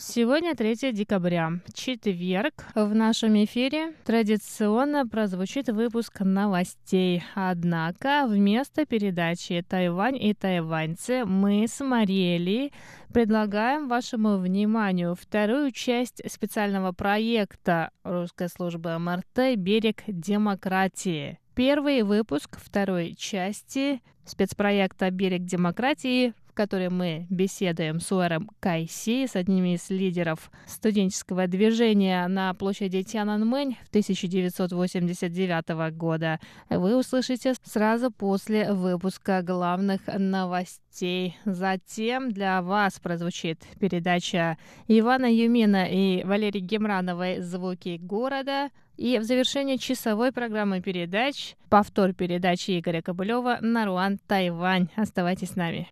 Сегодня 3 декабря, четверг. В нашем эфире традиционно прозвучит выпуск новостей. Однако вместо передачи «Тайвань и тайваньцы» мы с Мариэлей предлагаем вашему вниманию вторую часть специального проекта русской службы МРТ «Берег демократии». Первый выпуск второй части спецпроекта «Берег демократии» которой мы беседуем с Уэром Кайси, с одним из лидеров студенческого движения на площади Тяньаньмэнь в 1989 года, вы услышите сразу после выпуска главных новостей. Затем для вас прозвучит передача Ивана Юмина и Валерии Гемрановой «Звуки города», и в завершении часовой программы передач повтор передачи Игоря Кобылева «Наруан Тайвань». Оставайтесь с нами.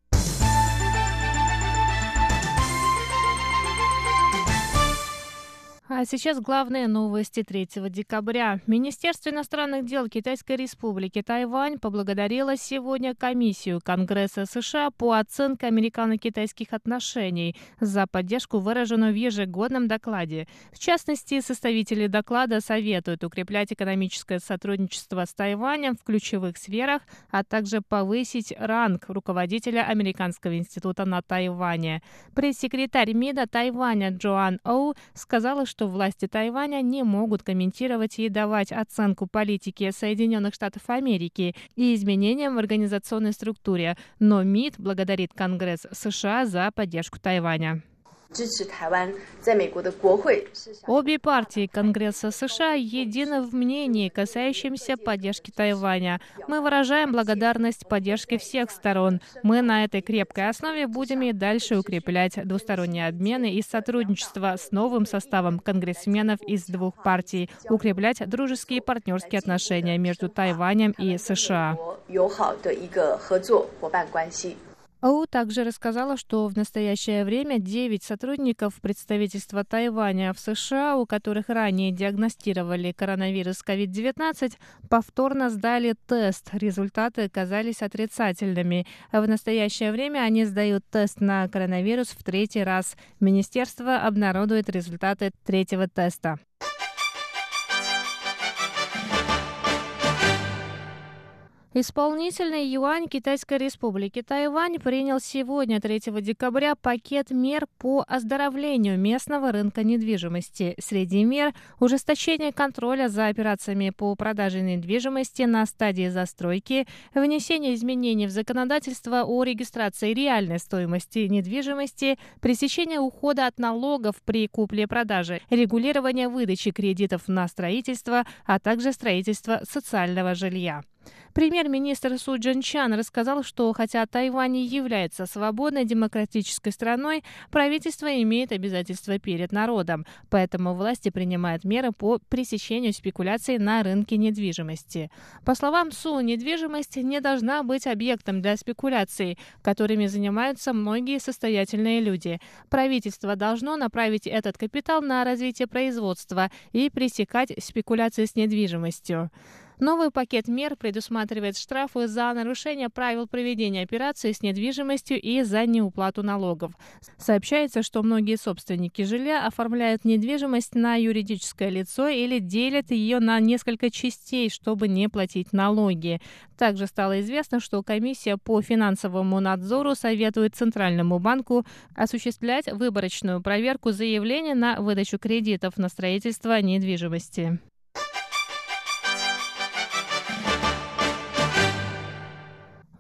А сейчас главные новости 3 декабря. Министерство иностранных дел Китайской Республики Тайвань поблагодарило сегодня комиссию Конгресса США по оценке американо-китайских отношений за поддержку, выраженную в ежегодном докладе. В частности, составители доклада советуют укреплять экономическое сотрудничество с Тайванем в ключевых сферах, а также повысить ранг руководителя Американского института на Тайване. Пресс-секретарь МИДа Тайваня Джоан Оу сказала, что что власти Тайваня не могут комментировать и давать оценку политике Соединенных Штатов Америки и изменениям в организационной структуре, но МИД благодарит Конгресс США за поддержку Тайваня. Обе партии Конгресса США едины в мнении, касающемся поддержки Тайваня. Мы выражаем благодарность поддержке всех сторон. Мы на этой крепкой основе будем и дальше укреплять двусторонние обмены и сотрудничество с новым составом конгрессменов из двух партий, укреплять дружеские и партнерские отношения между Тайванем и США. АУ также рассказала, что в настоящее время 9 сотрудников представительства Тайваня в США, у которых ранее диагностировали коронавирус COVID-19, повторно сдали тест. Результаты оказались отрицательными. В настоящее время они сдают тест на коронавирус в третий раз. Министерство обнародует результаты третьего теста. Исполнительный юань Китайской Республики Тайвань принял сегодня, 3 декабря, пакет мер по оздоровлению местного рынка недвижимости. Среди мер – ужесточение контроля за операциями по продаже недвижимости на стадии застройки, внесение изменений в законодательство о регистрации реальной стоимости недвижимости, пресечение ухода от налогов при купле-продаже, регулирование выдачи кредитов на строительство, а также строительство социального жилья. Премьер-министр Су Джин Чан рассказал, что хотя Тайвань не является свободной демократической страной, правительство имеет обязательства перед народом, поэтому власти принимают меры по пресечению спекуляций на рынке недвижимости. По словам Су, недвижимость не должна быть объектом для спекуляций, которыми занимаются многие состоятельные люди. Правительство должно направить этот капитал на развитие производства и пресекать спекуляции с недвижимостью. Новый пакет мер предусматривает штрафы за нарушение правил проведения операций с недвижимостью и за неуплату налогов. Сообщается, что многие собственники жилья оформляют недвижимость на юридическое лицо или делят ее на несколько частей, чтобы не платить налоги. Также стало известно, что комиссия по финансовому надзору советует Центральному банку осуществлять выборочную проверку заявления на выдачу кредитов на строительство недвижимости.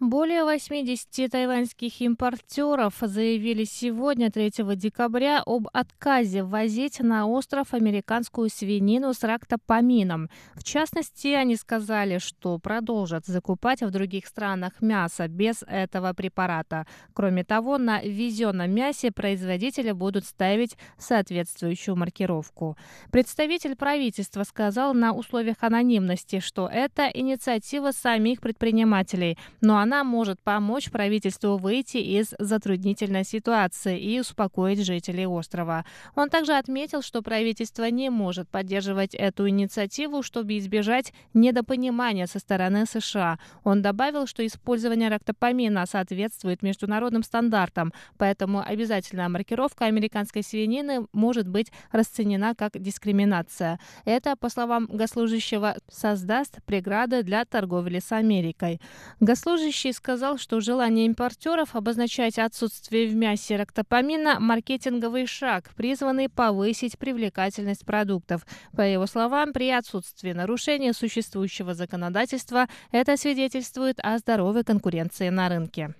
Более 80 тайваньских импортеров заявили сегодня, 3 декабря, об отказе ввозить на остров американскую свинину с рактопамином. В частности, они сказали, что продолжат закупать в других странах мясо без этого препарата. Кроме того, на везенном мясе производители будут ставить соответствующую маркировку. Представитель правительства сказал на условиях анонимности, что это инициатива самих предпринимателей, но она страна может помочь правительству выйти из затруднительной ситуации и успокоить жителей острова. Он также отметил, что правительство не может поддерживать эту инициативу, чтобы избежать недопонимания со стороны США. Он добавил, что использование рактопамина соответствует международным стандартам, поэтому обязательная маркировка американской свинины может быть расценена как дискриминация. Это, по словам госслужащего, создаст преграды для торговли с Америкой. Госслужащий сказал, что желание импортеров обозначать отсутствие в мясе рактопамина – маркетинговый шаг, призванный повысить привлекательность продуктов. По его словам, при отсутствии нарушения существующего законодательства это свидетельствует о здоровой конкуренции на рынке.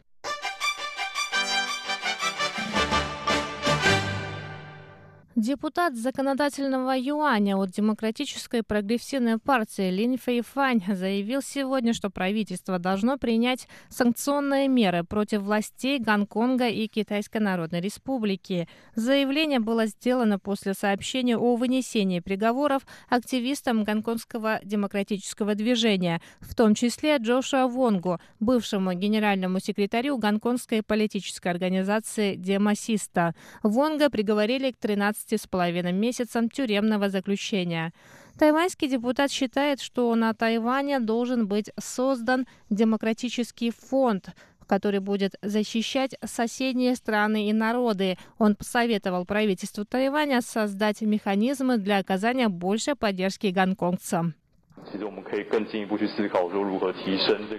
Депутат законодательного юаня от Демократической прогрессивной партии Лин Фэйфань заявил сегодня, что правительство должно принять санкционные меры против властей Гонконга и Китайской Народной Республики. Заявление было сделано после сообщения о вынесении приговоров активистам гонконгского демократического движения, в том числе Джошуа Вонгу, бывшему генеральному секретарю гонконгской политической организации Демосиста. Вонга приговорили к 13 12,5 месяцам тюремного заключения. Тайваньский депутат считает, что на Тайване должен быть создан демократический фонд, который будет защищать соседние страны и народы. Он посоветовал правительству Тайваня создать механизмы для оказания большей поддержки гонконгцам.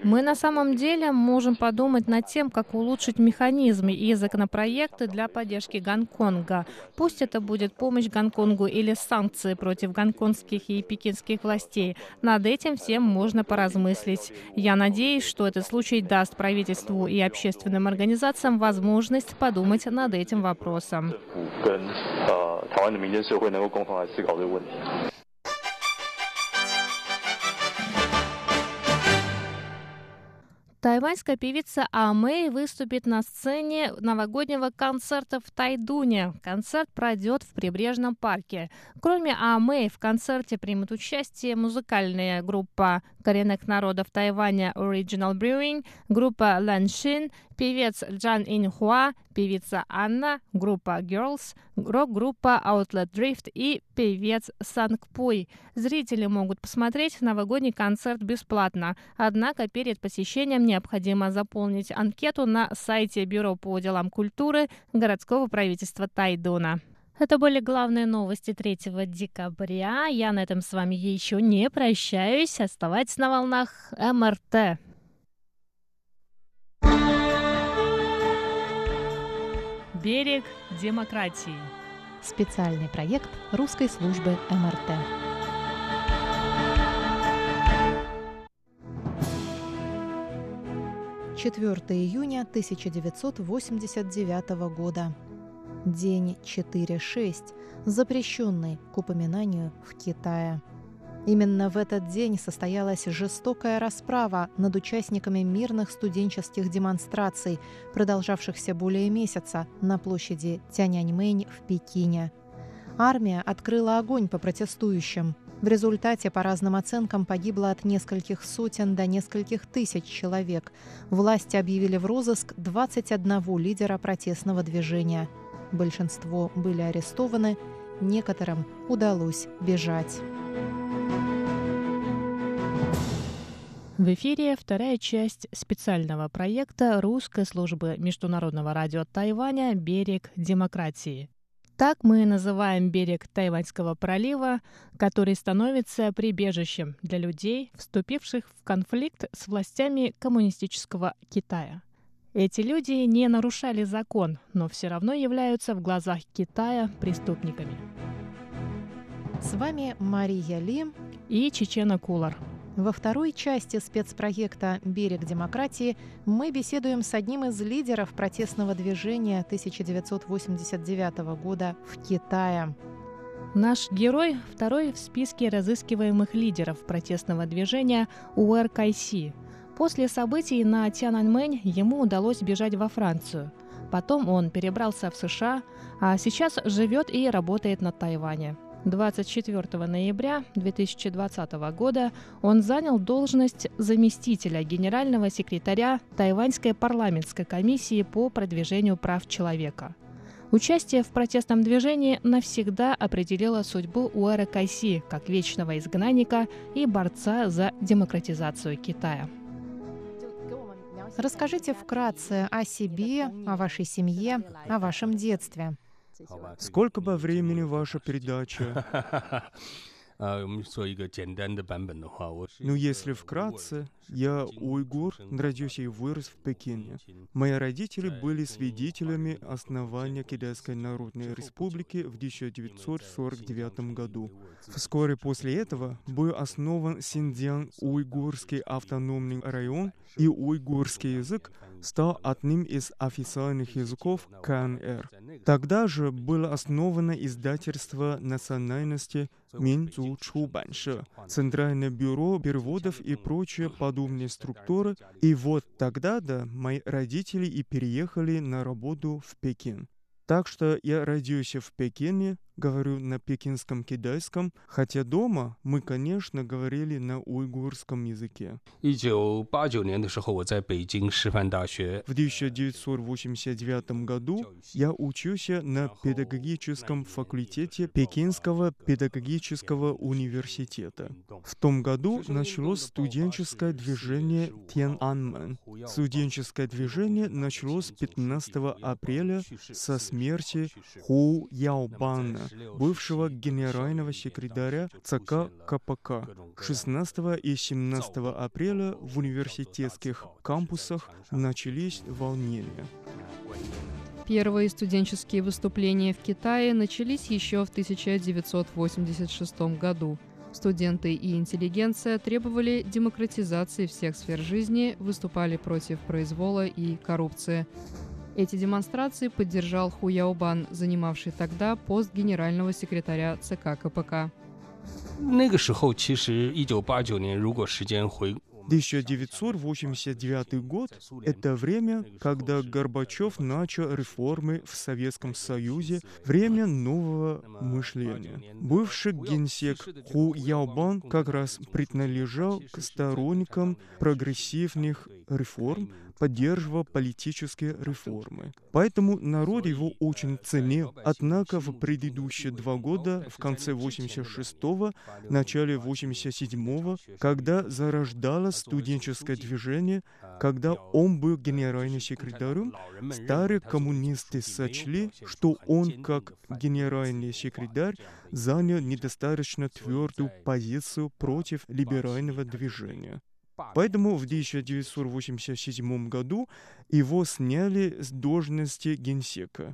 Мы на самом деле можем подумать над тем, как улучшить механизмы и законопроекты для поддержки Гонконга. Пусть это будет помощь Гонконгу или санкции против гонконгских и пекинских властей. Над этим всем можно поразмыслить. Я надеюсь, что этот случай даст правительству и общественным организациям возможность подумать над этим вопросом. Тайваньская певица А Мэй выступит на сцене новогоднего концерта в Тайдуне. Концерт пройдет в прибрежном парке. Кроме А Мэй, в концерте примут участие музыкальная группа коренных народов Тайваня Original Brewing, группа Лан Шин, певец Джан Ин Хуа, певица Анна, группа Girls, рок-группа Outlet Drift и певец Санг Пуй. Зрители могут посмотреть новогодний концерт бесплатно, однако перед посещением необходимо заполнить анкету на сайте Бюро по делам культуры городского правительства Тайдуна. Это были главные новости 3 декабря. Я на этом с вами еще не прощаюсь. Оставайтесь на волнах МРТ. Берег демократии. Специальный проект русской службы МРТ. Четвертое июня 1989 года. День 4.6, запрещенный к упоминанию в Китае. Именно в этот день состоялась жестокая расправа над участниками мирных студенческих демонстраций, продолжавшихся более месяца на площади Тяньаньмэнь в Пекине. Армия открыла огонь по протестующим. В результате, по разным оценкам, погибло от нескольких сотен до нескольких тысяч человек. Власти объявили в розыск 21 лидера протестного движения. Большинство были арестованы, некоторым удалось бежать. В эфире вторая часть специального проекта русской службы международного радио Тайваня «Берег демократии». Так мы называем берег Тайваньского пролива, который становится прибежищем для людей, вступивших в конфликт с властями коммунистического Китая. Эти люди не нарушали закон, но все равно являются в глазах Китая преступниками. С вами Мария Ли и Чечена Кулар. Во второй части спецпроекта «Берег демократии» мы беседуем с одним из лидеров протестного движения 1989 года в Китае. Наш герой – второй в списке разыскиваемых лидеров протестного движения Уэр Кайси. После событий на Тяньаньмэнь ему удалось бежать во Францию. Потом он перебрался в США, а сейчас живет и работает на Тайване – 24 ноября 2020 года он занял должность заместителя генерального секретаря Тайваньской парламентской комиссии по продвижению прав человека. Участие в протестном движении навсегда определило судьбу Уэра Кайси как вечного изгнанника и борца за демократизацию Китая. Расскажите вкратце о себе, о вашей семье, о вашем детстве. Сколько по времени ваша передача? Ну, если вкратце, я уйгур, родился и вырос в Пекине. Мои родители были свидетелями основания Китайской Народной Республики в 1949 году. Вскоре после этого был основан Синьцзян уйгурский автономный район, и уйгурский язык стал одним из официальных языков КНР. Тогда же было основано издательство национальности Минзу Чубанши, Центральное бюро переводов и прочие подобные структуры. И вот тогда-то мои родители и переехали на работу в Пекин. Так что я родился в Пекине, говорю на пекинском китайском, хотя дома мы, конечно, говорили на уйгурском языке. В 1989 году я учился на педагогическом факультете Пекинского педагогического университета. В том году началось студенческое движение Тяньаньмэн. Студенческое движение началось 15 апреля со смерти Ху Яобана, бывшего генерального секретаря ЦК КПК. 16 и 17 апреля в университетских кампусах начались волнения. Первые студенческие выступления в Китае начались еще в 1986 году. Студенты и интеллигенция требовали демократизации всех сфер жизни, выступали против произвола и коррупции. Эти демонстрации поддержал Ху Яобан, занимавший тогда пост генерального секретаря ЦК КПК. 那个时候，其实一九八九年，如果时间回 1989 год – это время, когда Горбачев начал реформы в Советском Союзе, время нового мышления. Бывший генсек Ху Яобан как раз принадлежал к сторонникам прогрессивных реформ, поддерживал политические реформы. Поэтому народ его очень ценил. Однако в предыдущие два года, в конце 86-го, начале 87-го, когда зарождалось студенческое движение, когда он был генеральным секретарем, старые коммунисты сочли, что он, как генеральный секретарь, занял недостаточно твердую позицию против либерального движения. Поэтому в 1987 году его сняли с должности генсека.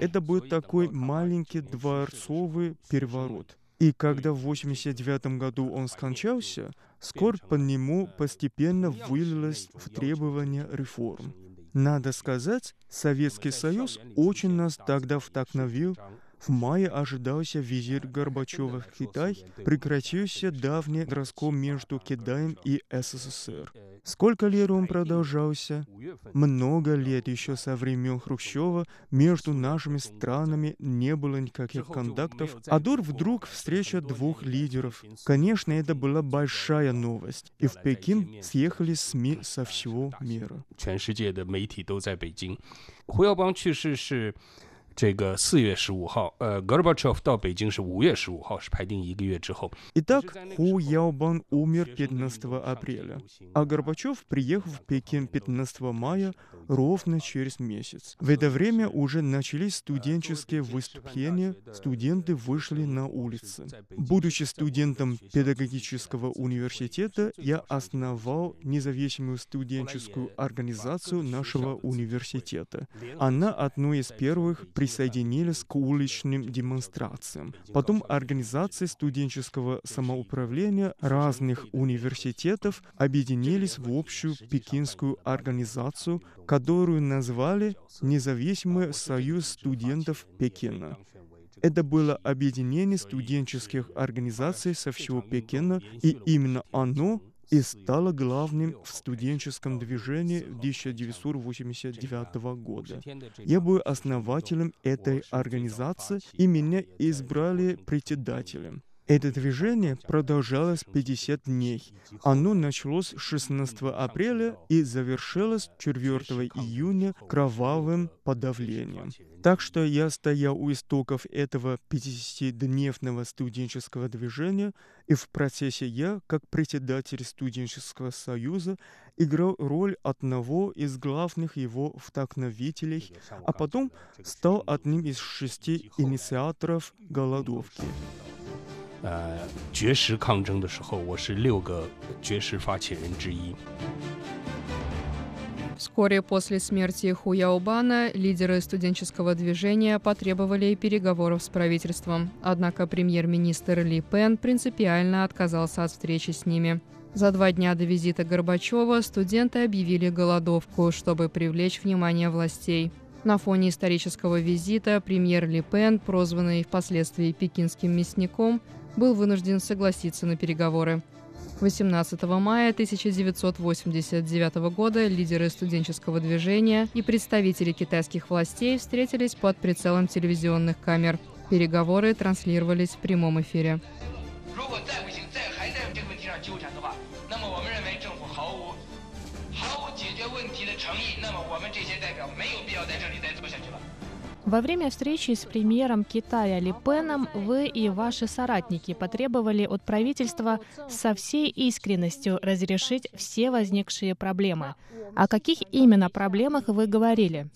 Это был такой маленький дворцовый переворот. И когда в 1989 году он скончался, скорбь по нему постепенно вылилась в требования реформ. Надо сказать, Советский Союз очень нас тогда вдохновил в мае ожидался визит Горбачева в Китай, прекратился давний раскол между Китаем и СССР. Сколько лет он продолжался? Много лет еще со времен Хрущева между нашими странами не было никаких контактов, а тут вдруг встреча двух лидеров. Конечно, это была большая новость, и в Пекин съехали СМИ со всего мира. 全世界的媒体都在北京。胡耀邦去世是 这个四月十五号，呃，Gorbachev 到北京是五月十五号，是排定一个月之后。Итак, Ху Яобан умер 15 апреля, а Горбачев приехал в Пекин 15 мая, ровно через месяц. В это время уже начались студенческие выступления, студенты вышли на улицы. Будучи студентом педагогического университета, я основал независимую студенческую организацию нашего университета. Она одной из первых присоединились к уличным демонстрациям. Потом организации студенческого самоуправления разных университетов объединились в общую пекинскую организацию, которую назвали «Независимый союз студентов Пекина». Это было объединение студенческих организаций со всего Пекина, и именно оно и стала главным в студенческом движении 1989 года. Я был основателем этой организации, и меня избрали председателем. Это движение продолжалось 50 дней. Оно началось 16 апреля и завершилось 4 июня кровавым подавлением. Так что я стоял у истоков этого 50-дневного студенческого движения, и в процессе я, как председатель студенческого союза, играл роль одного из главных его вдохновителей, а потом стал одним из шести инициаторов голодовки. 呃绝食抗争的时候，我是六个绝食发起人之一。Вскоре после смерти Хуяобана лидеры студенческого движения потребовали переговоров с правительством. Однако премьер-министр Ли Пен принципиально отказался от встречи с ними. За два дня до визита Горбачева студенты объявили голодовку, чтобы привлечь внимание властей. На фоне исторического визита премьер Ли Пен, прозванный впоследствии пекинским мясником, был вынужден согласиться на переговоры. 18 мая 1989 года лидеры студенческого движения и представители китайских властей встретились под прицелом телевизионных камер. Переговоры транслировались в прямом эфире. Во время встречи с премьером Китая Ли Пеном вы и ваши соратники потребовали от правительства со всей искренностью разрешить все возникшие проблемы. О каких именно проблемах вы говорили?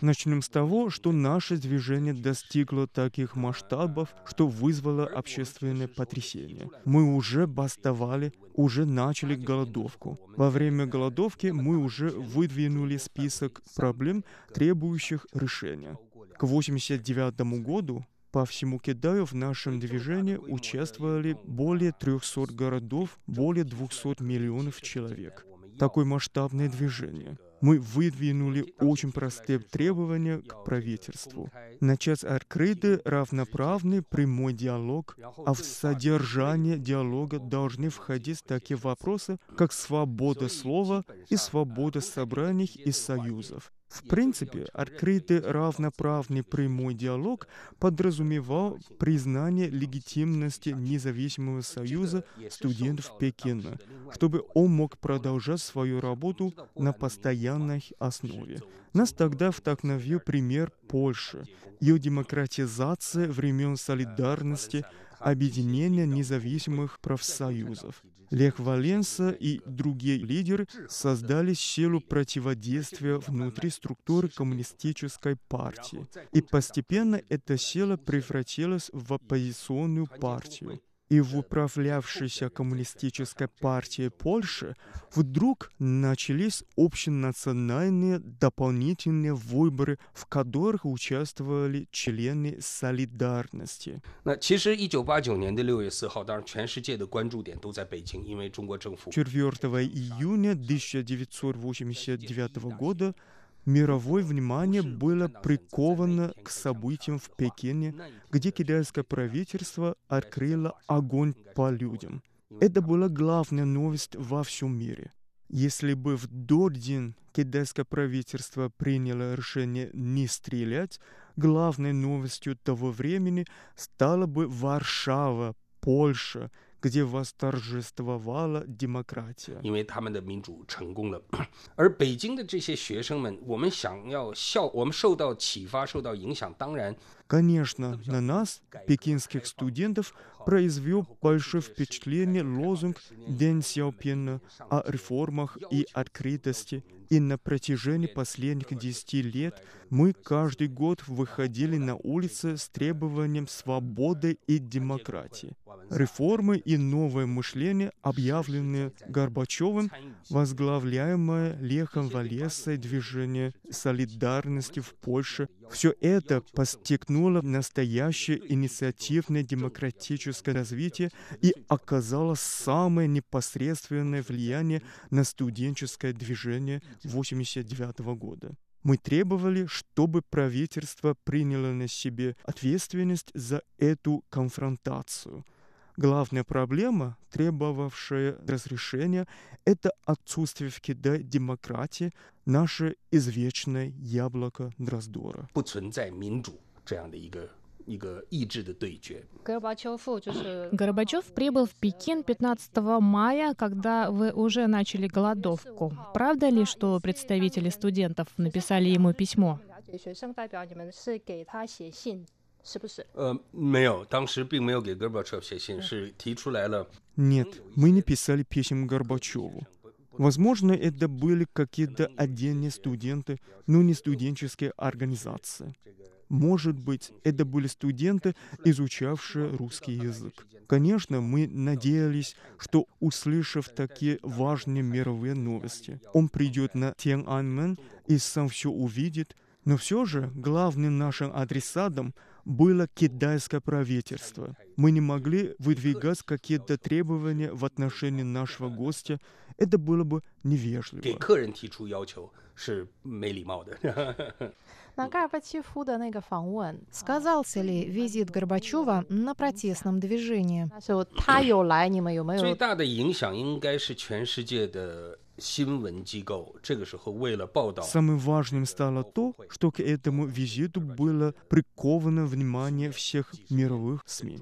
Начнем с того, что наше движение достигло таких масштабов, что вызвало общественное потрясение. Мы уже бастовали, уже начали голодовку. Во время голодовки мы уже выдвинули список проблем, требующих решения. К 1989 году по всему Китаю в нашем движении участвовали более 300 городов, более 200 миллионов человек. Такое масштабное движение. Мы выдвинули очень простые требования к правительству. Начать открытый, равноправный, прямой диалог, а в содержание диалога должны входить такие вопросы, как свобода слова и свобода собраний и союзов. В принципе, открытый равноправный прямой диалог подразумевал признание легитимности независимого союза студентов Пекина, чтобы он мог продолжать свою работу на постоянной основе. Нас тогда вдохновил пример Польши, ее демократизация времен солидарности, объединение независимых профсоюзов. Лех Валенса и другие лидеры создали силу противодействия внутри структуры коммунистической партии. И постепенно эта сила превратилась в оппозиционную партию и в управлявшейся коммунистической партии Польши вдруг начались общенациональные дополнительные выборы, в которых участвовали члены солидарности. 那其实一九八九年的六月四号，当然全世界的关注点都在北京，因为中国政府。4 июня 1989 года Мировое внимание было приковано к событиям в Пекине, где китайское правительство открыло огонь по людям. Это была главная новость во всем мире. Если бы в тот день китайское правительство приняло решение не стрелять, главной новостью того времени стала бы Варшава, Польша, где восторжествовала демократия. 因为他们的民主成功了，而北京的这些学生们，我们想要效，我们受到启发、受到影响，当然 Конечно, на нас, пекинских студентов, произвел большое впечатление лозунг Дэн Сяопина о реформах и открытости. И на протяжении последних десяти лет мы каждый год выходили на улицы с требованием свободы и демократии. Реформы и новое мышление, объявленные Горбачевым, возглавляемое Лехом Валесой движение солидарности в Польше, все это постигнуло настоящее инициативное демократическое развитие и оказало самое непосредственное влияние на студенческое движение 1989 года. Мы требовали, чтобы правительство приняло на себе ответственность за эту конфронтацию. Главная проблема, требовавшая разрешения, это отсутствие в Китае демократии, наше извечное яблоко Дроздора. 不存在民主这样的一个一个意志的对决。 Горбачев прибыл в Пекин 15 мая, когда вы уже начали голодовку. Правда ли, что представители студентов написали ему письмо? 学生代表你们是给他写信，是不是？呃，没有，当时并没有给 Gorbachev 写信，是提出来了 Нет, мы не писали писем Горбачеву. Возможно, это были какие-то отдельные студенты, но не студенческие организации. Может быть, это были студенты, изучавшие русский язык. Конечно, мы надеялись, что, услышав такие важные мировые новости, он придет на Тяньаньмэн и сам все увидит, но все же главным нашим адресатом было китайское правительство. Мы не могли выдвигать какие-то требования в отношении нашего гостя. Это было бы 给 невежливо. 客人提出要求是没礼貌的。На Горбачеву的那个访问，сказался ли визит Горбачева на протестном движении? 那时候他有来，你们有没有？最大的影响应该是全世界的 Самым важным стало то, что к этому визиту было приковано внимание всех мировых СМИ.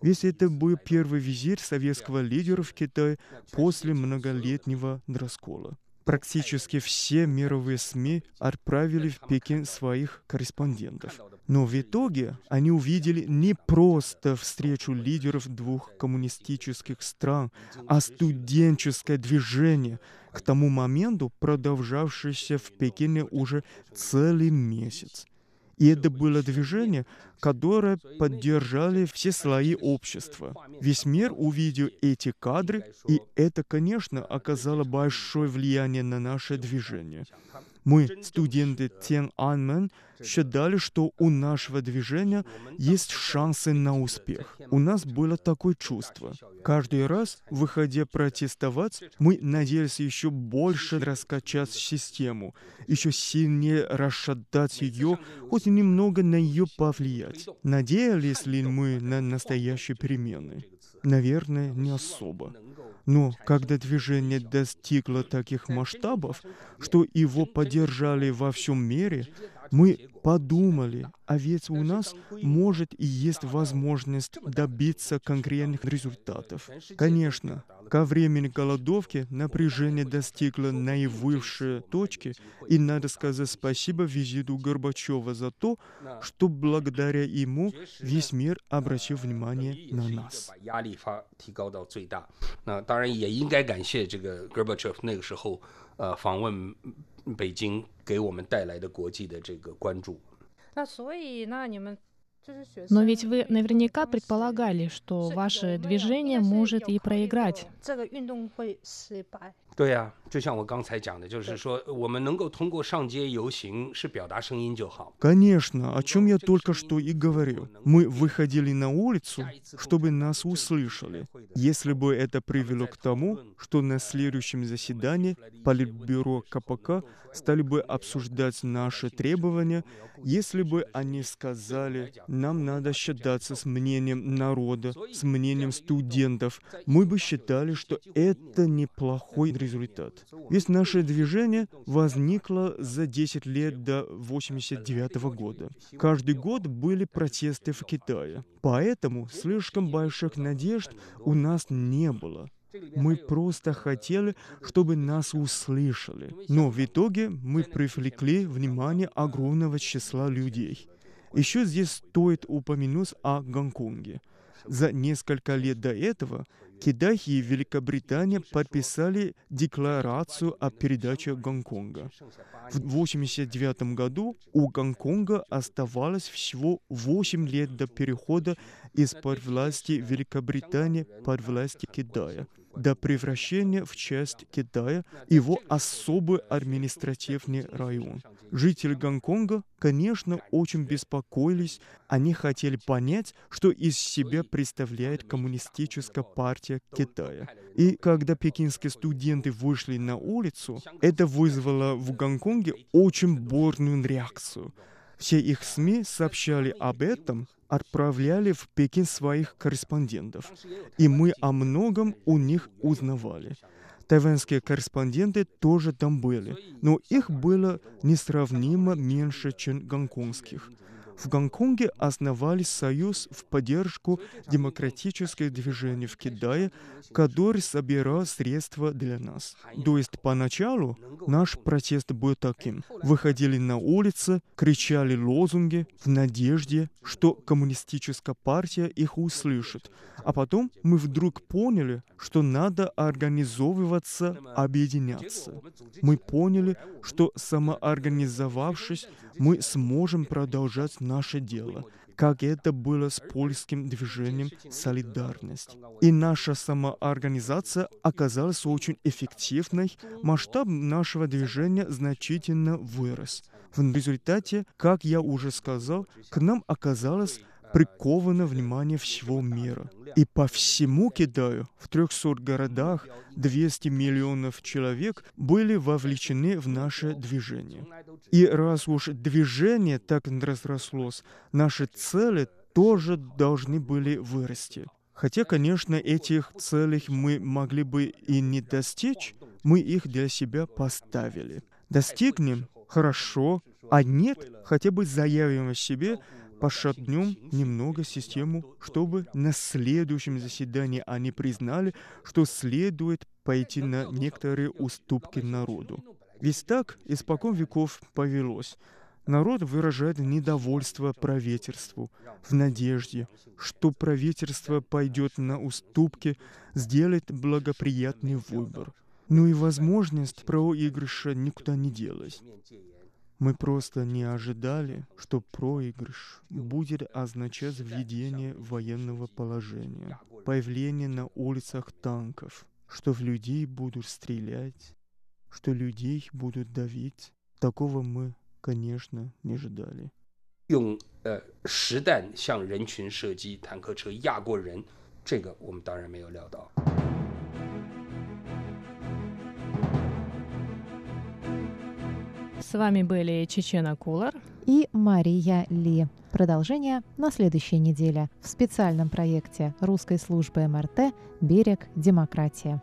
Ведь это был первый визит советского лидера в Китай после многолетнего раскола. Практически все мировые СМИ отправили в Пекин своих корреспондентов. Но в итоге они увидели не просто встречу лидеров двух коммунистических стран, а студенческое движение, к тому моменту продолжавшееся в Пекине уже целый месяц. И это было движение, которое поддержали все слои общества. Весь мир увидел эти кадры, и это, конечно, оказало большое влияние на наше движение. Мы, студенты Тяньаньмэн, считали, что у нашего движения есть шансы на успех. У нас было такое чувство. Каждый раз, выходя протестовать, мы надеялись еще больше раскачать систему, еще сильнее расшатать ее, хоть немного на ее повлиять. Надеялись ли мы на настоящие перемены? Наверное, не особо. Но когда движение достигло таких масштабов, что его поддержали во всем мире, мы подумали, а ведь у нас может и есть возможность добиться конкретных результатов. Конечно, ко времени голодовки напряжение достигло наивысшей точки, и надо сказать спасибо визиту Горбачева за то, что благодаря ему весь мир обратил внимание 也 на 是一个 нас. 把压力发提高到最大。那当然也应该感谢这个 Gorbachev 那个时候呃访问 北京给我们带来的国际的这个关注。那所以那你们就是学生。 Но ведь вы наверняка предполагали, что 是 ваше 有没有 движение 应该是 может 有 и 考虑 проиграть. 过这个运动会失败。对呀、就像我刚才讲的，就是说我们能够通过上街游行是表达声音就好。 Конечно, о чем я только что и говорил. Мы выходили на улицу, чтобы нас услышали. Если бы это привело к тому, что на следующем заседании Политбюро КПК стали бы обсуждать наши требования, если бы они сказали, нам надо считаться с мнением народа, с мнением студентов, мы бы считали, что это неплохой результат. Ведь наше движение возникло за 10 лет до 89 года. Каждый год были протесты в Китае. Поэтому слишком больших надежд у нас не было. Мы просто хотели, чтобы нас услышали. Но в итоге мы привлекли внимание огромного числа людей. Еще здесь стоит упомянуть о Гонконге. За несколько лет до этого Китай и Великобритания подписали декларацию о передаче Гонконга. В 1989 году у Гонконга оставалось всего 8 лет до перехода из-под власти Великобритании под власти Китая. До превращения в часть Китая его особый административный район. Жители Гонконга, конечно, очень беспокоились. Они хотели понять, что из себя представляет коммунистическая партия Китая. И когда пекинские студенты вышли на улицу, это вызвало в Гонконге очень бурную реакцию. Все их СМИ сообщали об этом, отправляли в Пекин своих корреспондентов. И мы о многом у них узнавали. Тайваньские корреспонденты тоже там были, но их было несравнимо меньше, чем гонконгских. В Гонконге основали союз в поддержку демократических движений в Китае, который собирал средства для нас. То есть поначалу наш протест был таким. Выходили на улицы, кричали лозунги в надежде, что коммунистическая партия их услышит. А потом мы вдруг поняли, что надо организовываться, объединяться. Мы поняли, что самоорганизовавшись, мы сможем продолжать наше дело, как это было с польским движением «Солидарность». И наша самоорганизация оказалась очень эффективной, масштаб нашего движения значительно вырос. В результате, как я уже сказал, к нам оказалось приковано внимание всего мира. И по всему Китаю, в 300 городах, 200 миллионов человек были вовлечены в наше движение. И раз уж движение так разрослось, наши цели тоже должны были вырасти. Хотя, конечно, этих целей мы могли бы и не достичь, мы их для себя поставили. Достигнем – хорошо, а нет, хотя бы заявим о себе, пошатнем немного систему, чтобы на следующем заседании они признали, что следует пойти на некоторые уступки народу. Ведь так испокон веков повелось. Народ выражает недовольство правительству в надежде, что правительство пойдет на уступки, сделает благоприятный выбор. Ну и возможность проигрыша никуда не делась. Мы просто не ожидали, что проигрыш будет означать введение военного положения, появление на улицах танков, что в людей будут стрелять, что людей будут давить. Такого мы, конечно, не ожидали. 用呃实弹向人群射击，坦克车压过人，这个我们当然没有料到。 С вами были Чечена Кулар и Мария Ли. Продолжение на следующей неделе в специальном проекте русской службы МРТ «Берег. Демократия».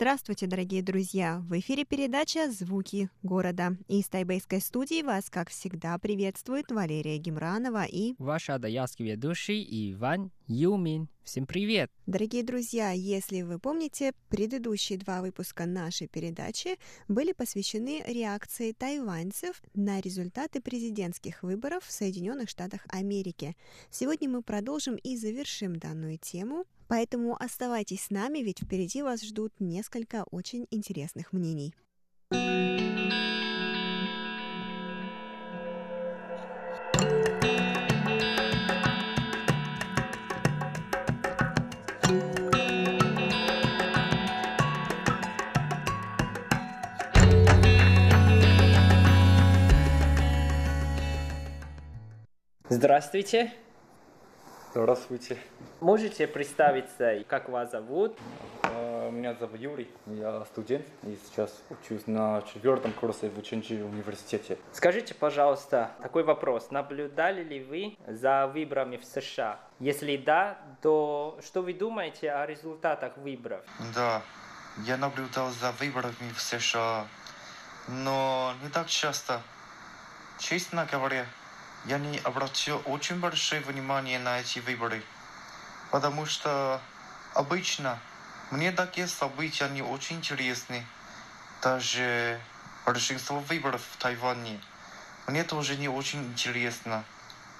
Здравствуйте, дорогие друзья! В эфире передача «Звуки города». Из тайбэйской студии вас, как всегда, приветствует Валерия Гемранова и... Ваш адаялский ведущий Иван Юмин. Всем привет! Дорогие друзья, если вы помните, предыдущие два выпуска нашей передачи были посвящены реакции тайваньцев на результаты президентских выборов в Соединенных Штатах Америки. Сегодня мы продолжим и завершим данную тему, Поэтому оставайтесь с нами, ведь впереди вас ждут несколько очень интересных мнений. Здравствуйте. Здравствуйте. Можете представиться, как вас зовут? Э, Меня зовут Юрий, я студент и сейчас учусь на четвертом курсе в Ученчи университете. Скажите, пожалуйста, такой вопрос. Наблюдали ли вы за выборами в США? Если да, то что вы думаете о результатах выборов? Да, я наблюдал за выборами в США, но не так часто. Честно говоря, я не обратил очень большое внимание на эти выборы, потому что обычно мне такие события не очень интересны. Даже большинство выборов в Тайване мне тоже не очень интересно.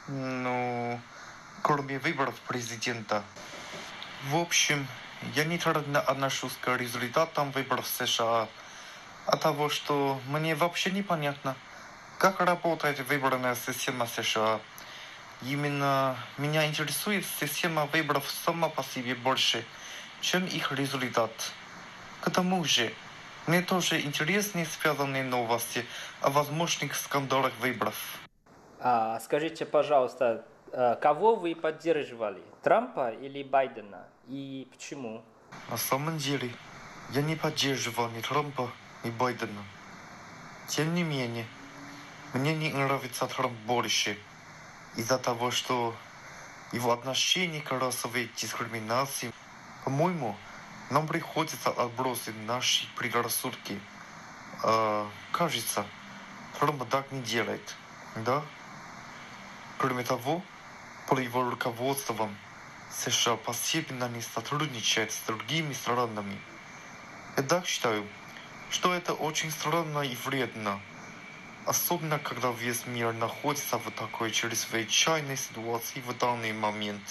Ну, кроме выборов президента. В общем, я нейтрально отношусь к результатам выборов США. От того, что мне вообще непонятно, как работает выборная система США. Именно меня интересует система выборов сама по себе больше, чем их результат. К тому же, мне тоже интересны связанные новости о возможных скандалах выборов. А, скажите, пожалуйста, а, кого вы поддерживали? Трампа или Байдена? И почему? На самом деле, я не поддерживал ни Трампа, ни Байдена. Тем не менее, мне не нравится Трамп больше из-за того, что его отношение к расовой дискриминации, по-моему, нам приходится отбросить наши предрассудки. А, кажется, Трамп так не делает, да? Кроме того, под его руководством США посильно не сотрудничает с другими странами. Я так считаю, что это очень странно и вредно. Особенно, когда весь мир находится в такой чрезвычайной ситуации в данный момент.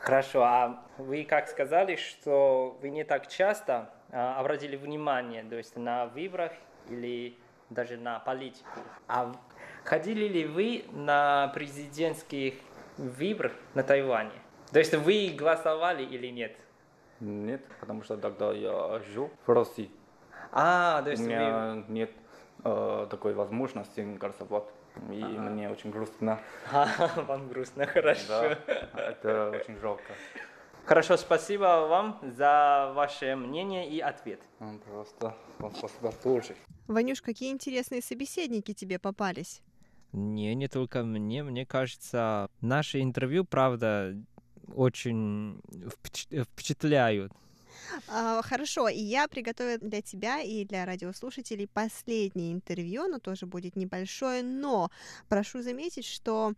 Хорошо, а вы как сказали, что вы не так часто а, обратили внимание, то есть на выборах или даже на политику. А ходили ли вы на президентских выборах на Тайване? То есть вы голосовали или нет? Нет, потому что тогда я жил в России. А, то есть У меня вы... нет э, такой возможности голосовать. И мне очень грустно. А, вам грустно, хорошо. Да, это очень жалко. Хорошо, спасибо вам за ваше мнение и ответ. М, Просто вам спасибо тоже. Ванюш, какие интересные собеседники тебе попались? Не, не только мне. Мне кажется, наши интервью, правда, очень впечат- впечатляют. А, хорошо, и я приготовила для тебя и для радиослушателей последнее интервью, оно тоже будет небольшое, но прошу заметить, что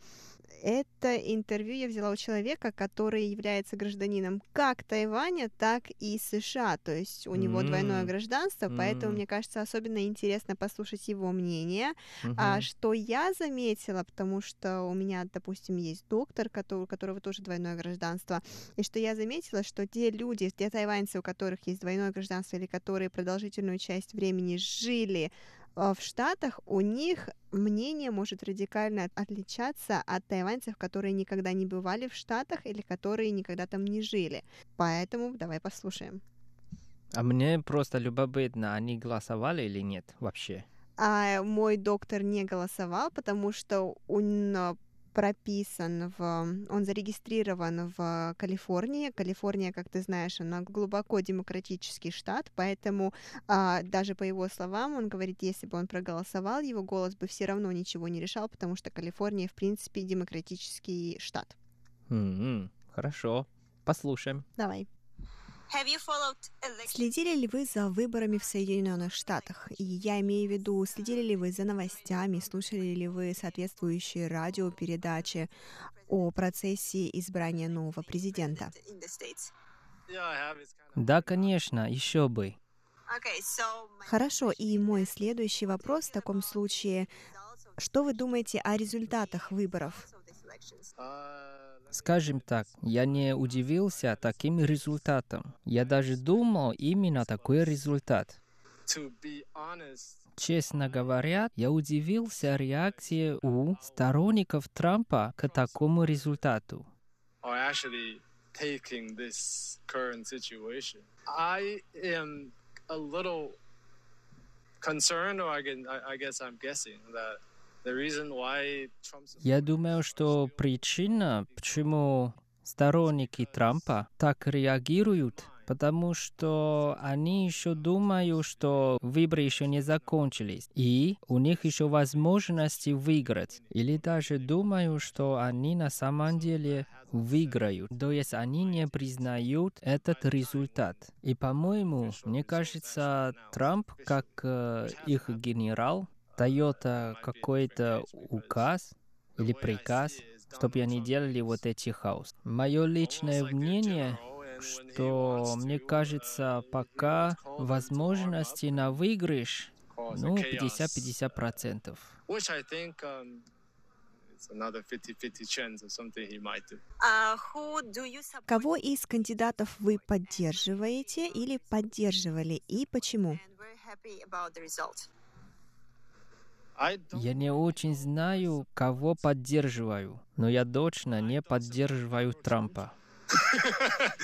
это интервью я взяла у человека, который является гражданином как Тайваня, так и США, то есть у него двойное М. гражданство, поэтому М. мне кажется особенно интересно послушать его мнение. Мгм. А что я заметила, потому что у меня, допустим, есть доктор, который, у которого тоже двойное гражданство, и что я заметила, что те люди, те тайваньцы, у которых есть двойное гражданство или которые продолжительную часть времени жили в Штатах, у них мнение может радикально отличаться от тайваньцев, которые никогда не бывали в Штатах или которые никогда там не жили. Поэтому давай послушаем. А мне просто любопытно, они голосовали или нет вообще? А мой доктор не голосовал, потому что он а, прописан в... Он зарегистрирован в Калифорнии. Калифорния, как ты знаешь, она глубоко демократический штат, поэтому а, даже по его словам, он говорит, если бы он проголосовал, его голос бы все равно ничего не решал, потому что Калифорния, в принципе, демократический штат. М, Хорошо, послушаем. Давай. Следили ли вы за выборами в Соединенных Штатах? И я имею в виду, следили ли вы за новостями, слушали ли вы соответствующие радиопередачи о процессе избрания нового президента? Да, конечно, еще бы. Хорошо, и мой следующий вопрос в таком случае, что вы думаете о результатах выборов? Скажем так, я не удивился таким результатом. Я даже думал именно такой результат. Честно говоря, я удивился реакции у сторонников Трампа к такому результату. little concerned, or I, can, I, I guess I'm guessing that Я думаю, что причина, почему сторонники Трампа так реагируют, потому что они еще думают, что выборы еще не закончились, и у них еще возможности выиграть. Или даже думают, что они на самом деле выиграют. То есть они не признают этот результат. И, по-моему, мне кажется, Трамп, как э, их генерал, э, какой-то указ или приказ, чтобы они делали вот эти хаос. Мое личное мнение, что мне кажется, пока возможности на выигрыш, ну, 50-50 процентов. Кого из кандидатов вы поддерживаете или поддерживали и почему? Я не очень знаю, кого поддерживаю, но я точно не поддерживаю Трампа.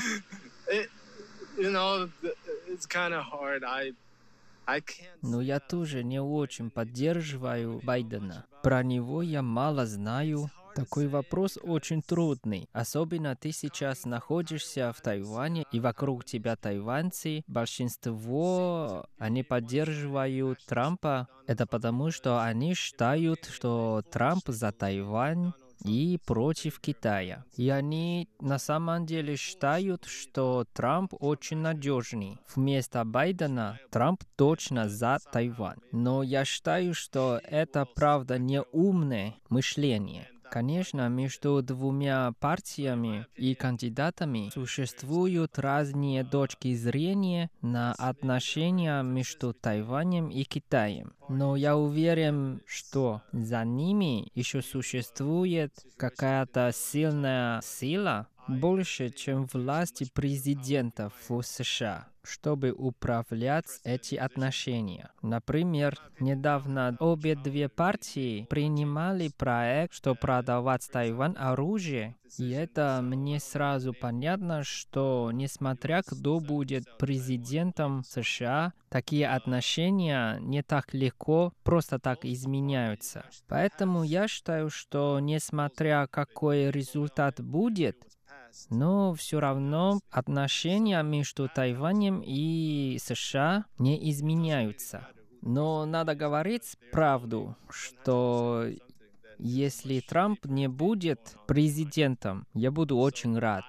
Но я тоже не очень поддерживаю Байдена. Про него я мало знаю. Такой вопрос очень трудный. Особенно ты сейчас находишься в Тайване, и вокруг тебя тайваньцы. Большинство, они поддерживают Трампа. Это потому, что они считают, что Трамп за Тайвань, и против Китая. И они на самом деле считают, что Трамп очень надежный. Вместо Байдена Трамп точно за Тайвань. Но я считаю, что это правда не умное мышление. Конечно, между двумя партиями и кандидатами существуют разные точки зрения на отношения между Тайванем и Китаем. Но я уверен, что за ними еще существует какая-то сильная сила, больше, чем власти президентов в США, чтобы управлять эти отношения. Например, недавно обе две партии принимали проект, что продавать Тайвань оружие, и это мне сразу понятно, что несмотря кто будет президентом США, такие отношения не так легко просто так изменяются. Поэтому я считаю, что несмотря какой результат будет, но все равно отношения между Тайванем и США не изменяются. Но надо говорить правду, что если Трамп не будет президентом, я буду очень рад.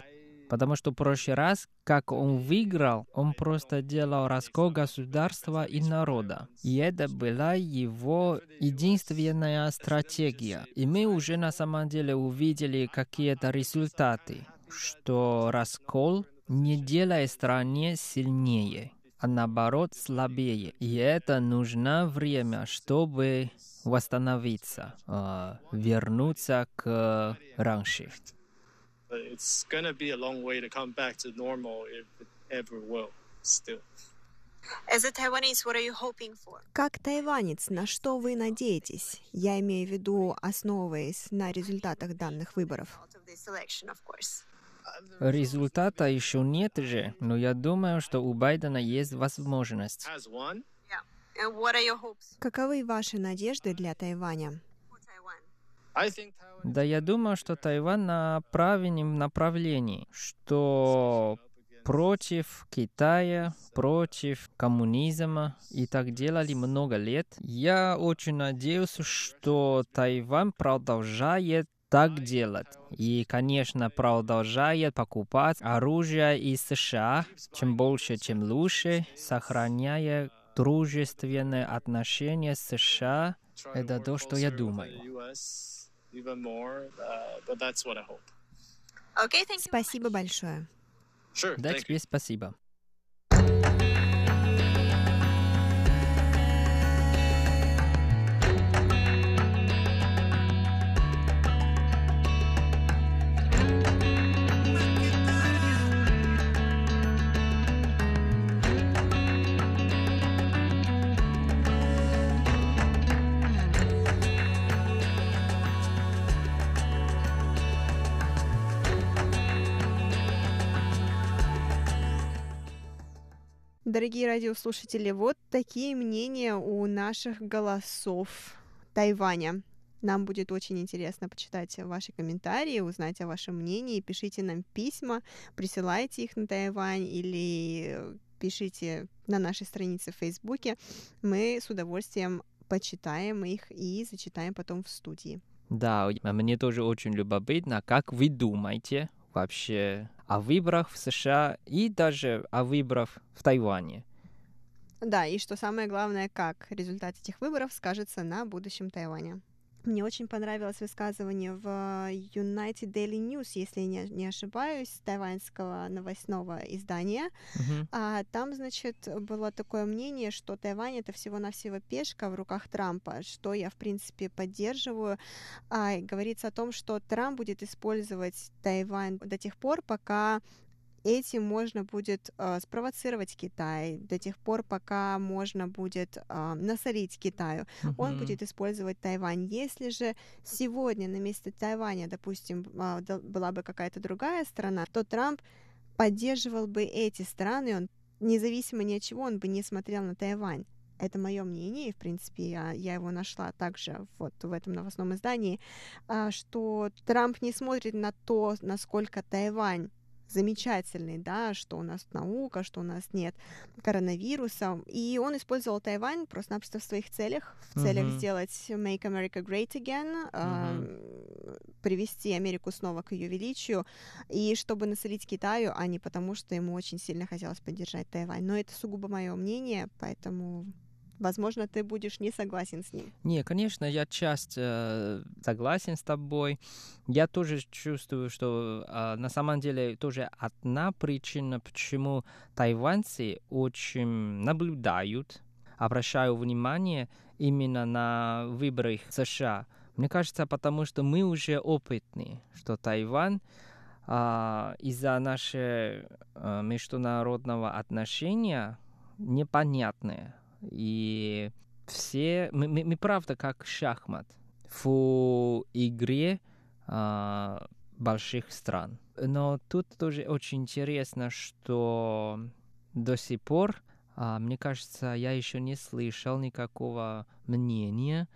Потому что в прошлый раз, как он выиграл, он просто делал раскол государства и народа. И это была его единственная стратегия. И мы уже на самом деле увидели какие-то результаты что раскол не делает стране сильнее, а наоборот слабее. И это нужно время, чтобы восстановиться, э, вернуться к раньше. It's gonna be a long way to come back to normal if it ever will still. As a Taiwanese, what are you hoping for? Как тайванец, на что вы надеетесь? Я имею в виду, основываясь на результатах данных выборов. Результата еще нет же, но я думаю, что у Байдена есть возможность. Каковы ваши надежды для Тайваня? Да, я думаю, что Тайвань на правильном направлении, что против Китая, против коммунизма и так делали много лет. Я очень надеюсь, что Тайвань продолжает так делать. И, конечно, продолжает покупать оружие из США, чем больше, чем лучше, сохраняя дружественные отношения с США. Это то, что я думаю. Спасибо большое. Да, тебе спасибо. Дорогие радиослушатели, вот такие мнения у наших голосов Тайваня. Нам будет очень интересно почитать ваши комментарии, узнать о вашем мнении. Пишите нам письма, присылайте их на Тайвань или пишите на нашей странице в Фейсбуке. Мы с удовольствием почитаем их и зачитаем потом в студии. Да, мне тоже очень любопытно, как вы думаете вообще о выборах в США и даже о выборах в Тайване? Да, и что самое главное, как результат этих выборов скажется на будущем Тайваня. Мне очень понравилось высказывание в United Daily News, если я не, ошибаюсь, тайваньского новостного издания. Uh-huh. А, там, значит, было такое мнение, что Тайвань это всего-навсего пешка в руках Трампа, что я, в принципе, поддерживаю. А, говорится о том, что Трамп будет использовать Тайвань до тех пор, пока этим можно будет э, спровоцировать Китай до тех пор, пока можно будет э, насолить Китаю. Uh-huh. Он будет использовать Тайвань. Если же сегодня на месте Тайваня, допустим, э, была бы какая-то другая страна, то Трамп поддерживал бы эти страны, он независимо ни от чего, он бы не смотрел на Тайвань. Это мое мнение, и, в принципе, я, я его нашла также вот в этом новостном издании, что Трамп не смотрит на то, насколько Тайвань замечательный, да, что у нас наука, что у нас нет коронавируса. И он использовал Тайвань просто-напросто в своих целях, в целях uh-huh. сделать Make America Great Again, uh-huh. э, привести Америку снова к ее величию, и чтобы насолить Китаю, а не потому, что ему очень сильно хотелось поддержать Тайвань. Но это сугубо мое мнение, поэтому Возможно, ты будешь не согласен с ним. Не, конечно, я часто э, согласен с тобой. Я тоже чувствую, что э, на самом деле тоже одна причина, почему тайваньцы очень наблюдают, обращают внимание именно на выборы США. Мне кажется, потому что мы уже опытны, что Тайвань а, из-за нашего а, международного отношения непонятное и все... Мы, мы, мы правда как шахмат в игре а, больших стран. Но тут тоже очень интересно, что до сих пор, а, мне кажется, я еще не слышал никакого мнения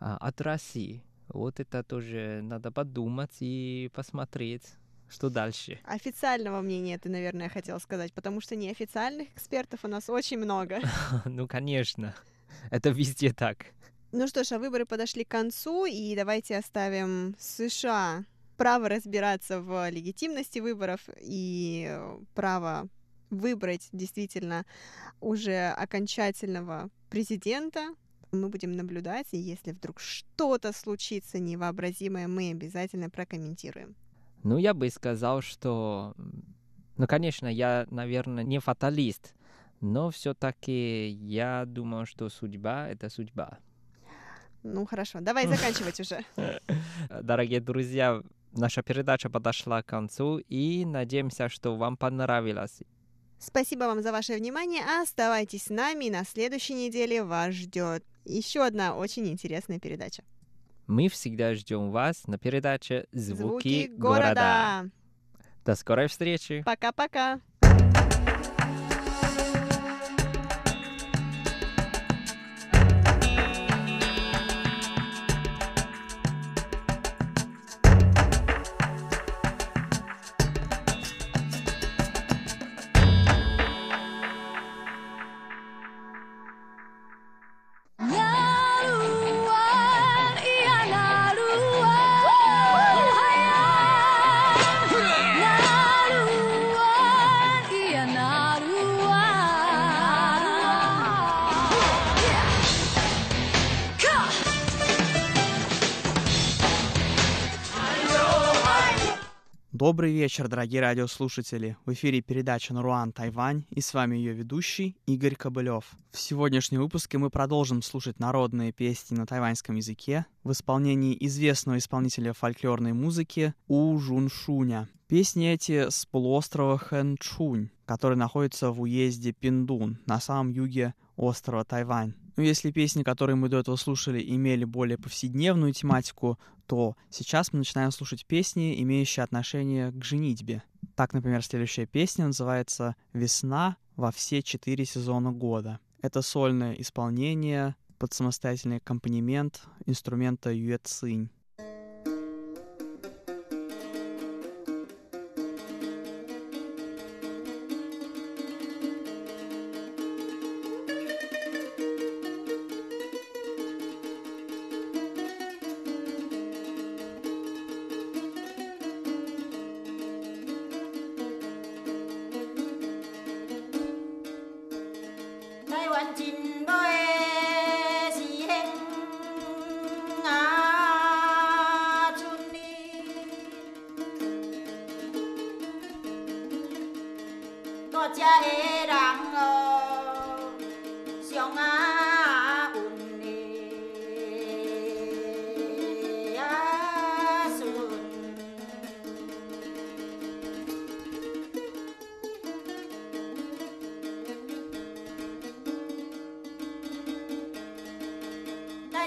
а, от России. Вот это тоже надо подумать и посмотреть. Что дальше? Официального мнения ты, наверное, хотел сказать, потому что неофициальных экспертов у нас очень много. Ну, конечно. Это везде так. Ну что ж, а выборы подошли к концу, и давайте оставим США право разбираться в легитимности выборов и право выбрать действительно уже окончательного президента. Мы будем наблюдать, и если вдруг что-то случится невообразимое, мы обязательно прокомментируем. Ну, я бы сказал, что... Ну, конечно, я, наверное, не фаталист, но все-таки я думаю, что судьба — это судьба. Ну, хорошо, давай заканчивать уже. Дорогие друзья, наша передача подошла к концу, и надеемся, что вам понравилось. Спасибо вам за ваше внимание. Оставайтесь с нами. На следующей неделе вас ждет еще одна очень интересная передача. Мы всегда ждем вас на передаче «Звуки, Звуки города». города». До скорой встречи. Пока-пока. Добрый вечер, дорогие радиослушатели. В эфире передача «Наруан Тайвань» и с вами ее ведущий Игорь Кобылев. В сегодняшнем выпуске мы продолжим слушать народные песни на тайваньском языке в исполнении известного исполнителя фольклорной музыки У Жун Шуня. Песни эти с полуострова Хэнчунь, который находится в уезде Пиндун, на самом юге острова Тайвань. Но ну, если песни, которые мы до этого слушали, имели более повседневную тематику, то сейчас мы начинаем слушать песни, имеющие отношение к женитьбе. Так, например, следующая песня называется «Весна во все четыре сезона года». Это сольное исполнение под самостоятельный аккомпанемент инструмента юэцинь.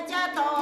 家头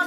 报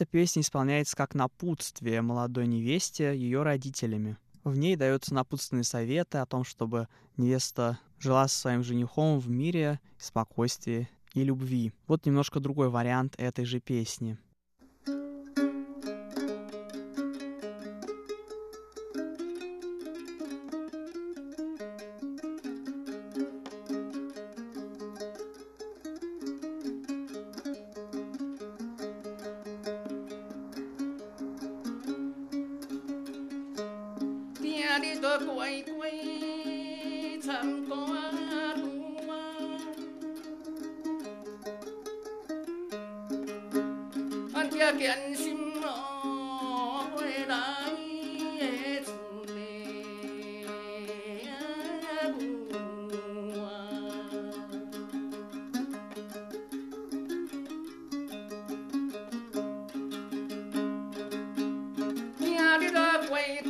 Эта песня исполняется как напутствие молодой невесте ее родителями. В ней даются напутственные советы о том, чтобы невеста жила со своим женихом в мире, спокойствии и любви. Вот немножко другой вариант этой же песни. Quay.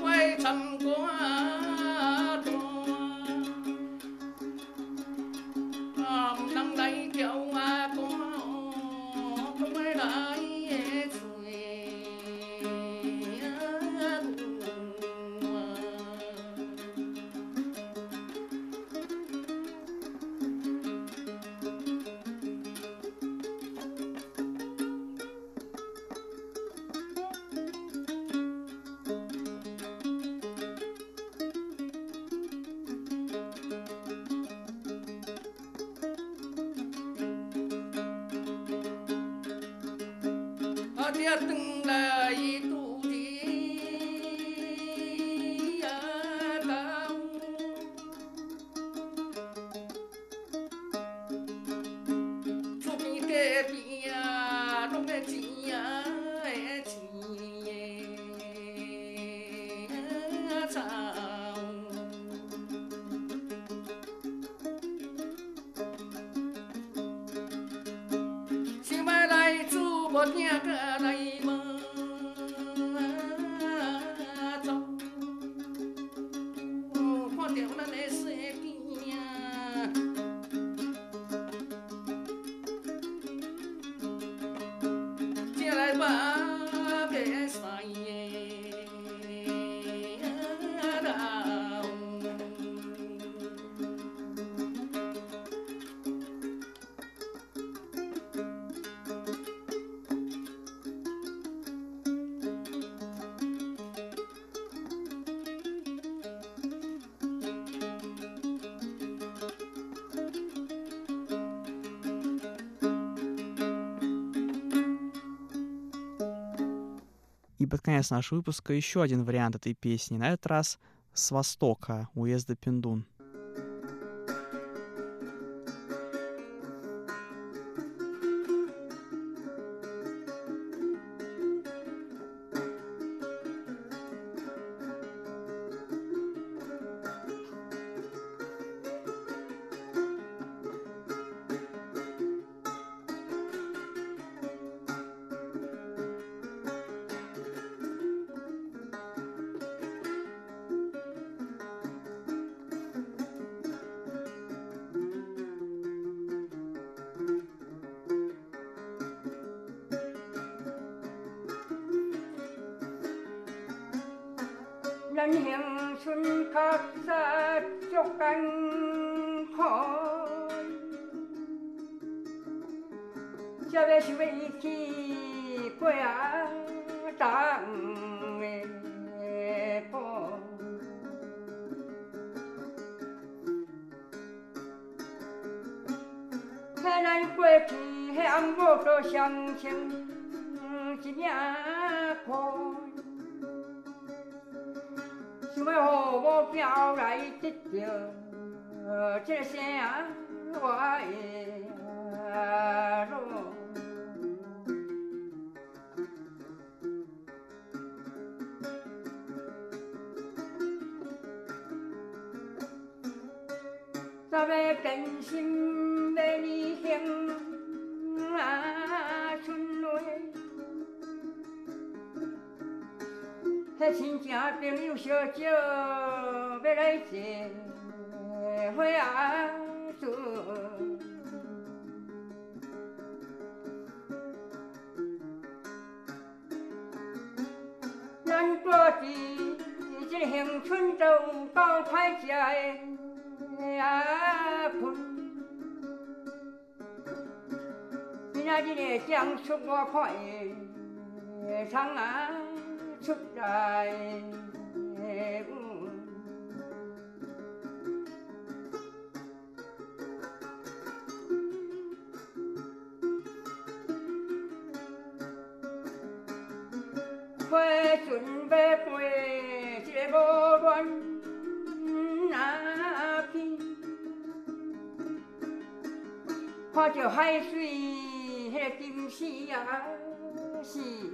И под конец нашего выпуска еще один вариант этой песни, на этот раз с востока, уезда Пиндун. 迄亲情朋友相招，要来坐伙仔船。咱住伫这个乡村，都有够歹食的啊盆。今仔日会长出我看的葱啊！出来花船要飞一个无恋阿片，看着海水迄金丝啊是。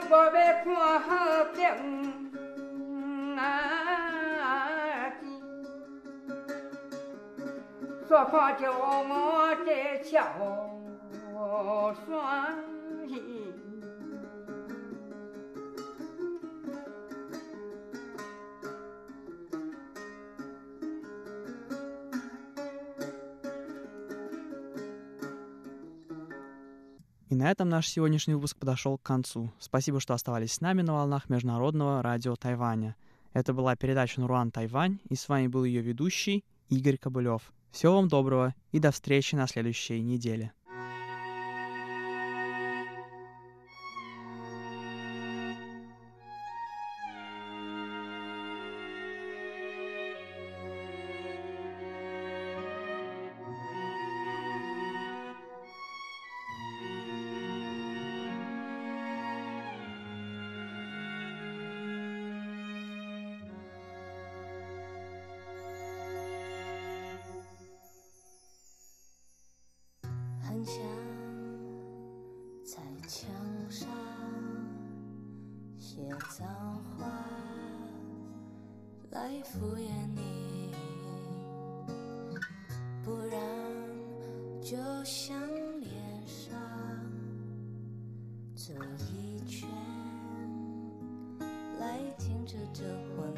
出国要看好景啊！煞看着我在桥上 на этом наш сегодняшний выпуск подошел к концу. Спасибо, что оставались с нами на волнах Международного радио Тайваня. Это была передача «Наруан Тайвань», и с вами был ее ведущий Игорь Кобылев. Всего вам доброго и до встречи на следующей неделе. 很想在墙上写脏话来敷衍你，不然就像脸上这一圈来停止这混乱。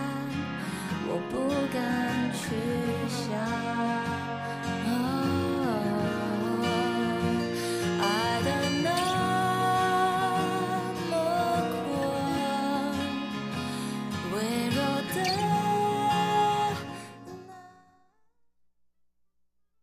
day.